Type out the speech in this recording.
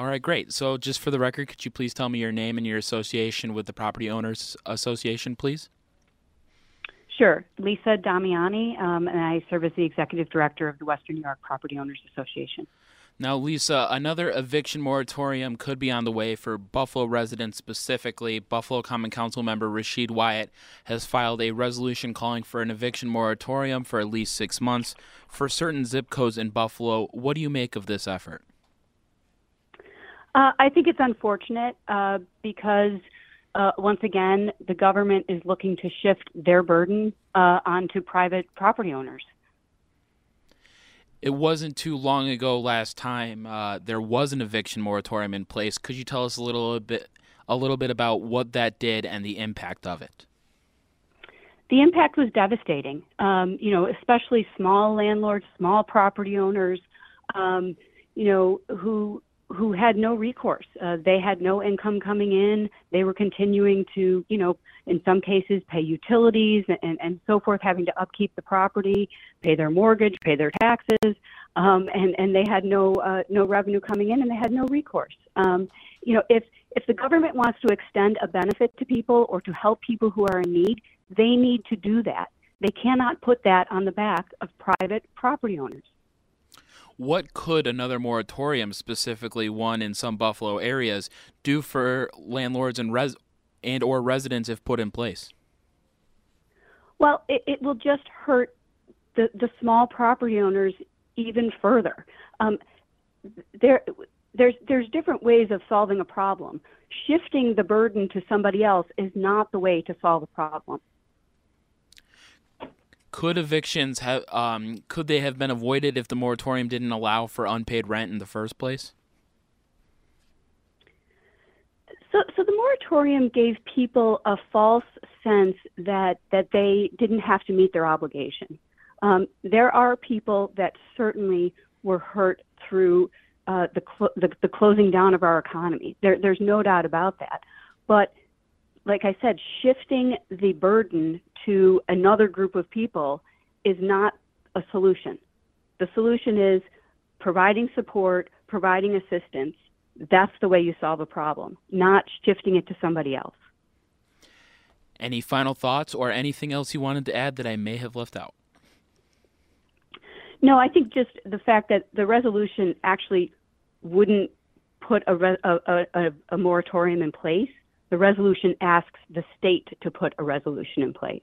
All right, great. So, just for the record, could you please tell me your name and your association with the Property Owners Association, please? Sure. Lisa Damiani, um, and I serve as the executive director of the Western New York Property Owners Association. Now, Lisa, another eviction moratorium could be on the way for Buffalo residents specifically. Buffalo Common Council member Rasheed Wyatt has filed a resolution calling for an eviction moratorium for at least six months for certain zip codes in Buffalo. What do you make of this effort? Uh, I think it's unfortunate uh, because, uh, once again, the government is looking to shift their burden uh, onto private property owners. It wasn't too long ago last time uh, there was an eviction moratorium in place. Could you tell us a little bit, a little bit about what that did and the impact of it? The impact was devastating. Um, you know, especially small landlords, small property owners. Um, you know, who who had no recourse. Uh, they had no income coming in. They were continuing to, you know, in some cases pay utilities and, and so forth, having to upkeep the property, pay their mortgage, pay their taxes, um, and and they had no uh, no revenue coming in, and they had no recourse. Um, you know, if if the government wants to extend a benefit to people or to help people who are in need, they need to do that. They cannot put that on the back of private property owners what could another moratorium, specifically one in some Buffalo areas, do for landlords and res- and or residents if put in place? Well, it, it will just hurt the, the small property owners even further. Um, there, there's there's different ways of solving a problem. Shifting the burden to somebody else is not the way to solve a problem could evictions have um, could they have been avoided if the moratorium didn't allow for unpaid rent in the first place? So, so the moratorium gave people a false sense that that they didn't have to meet their obligation. Um, there are people that certainly were hurt through uh, the, cl- the, the closing down of our economy. There, there's no doubt about that. But like I said, shifting the burden to another group of people is not a solution. The solution is providing support, providing assistance. That's the way you solve a problem, not shifting it to somebody else. Any final thoughts or anything else you wanted to add that I may have left out? No, I think just the fact that the resolution actually wouldn't put a, a, a, a moratorium in place the resolution asks the state to put a resolution in place.